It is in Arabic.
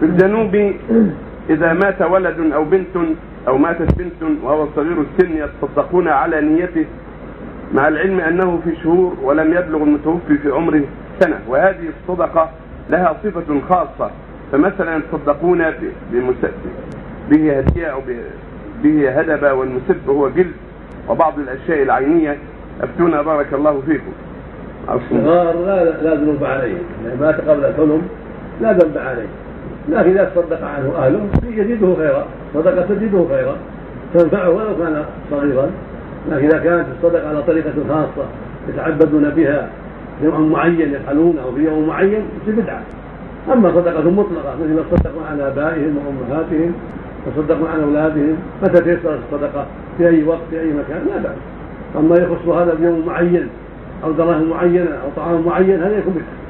في الجنوب إذا مات ولد أو بنت أو ماتت بنت وهو صغير السن يتصدقون على نيته مع العلم أنه في شهور ولم يبلغ المتوفي في عمره سنة. وهذه الصدقة لها صفة خاصة فمثلا يتصدقون به هدية أو به هدبة والمسب هو جلد وبعض الأشياء العينية. أفتونا بارك الله فيكم. الصغار لا لا ذنوب عليه يعني مات قبل الحلم لا ذنب عليه. لكن إذا تصدق عنه أهله يزيده خيرا. صدقة تزيده خيرا. تنفعه ولو كان صغيرا. لكن إذا كانت الصدقه على طريقة خاصة يتعبدون بها في يوم معين يفعلونه في يوم معين تصير بدعة. أما صدقة مطلقة مثل ما صدقوا عن آبائهم وأمهاتهم وصدقوا عن أولادهم متى تيسرت الصدقة؟ في أي وقت في أي مكان؟ لا بأس. أما يخص هذا بيوم معين أو دراهم معينة أو طعام معين هذا يكون بدعة.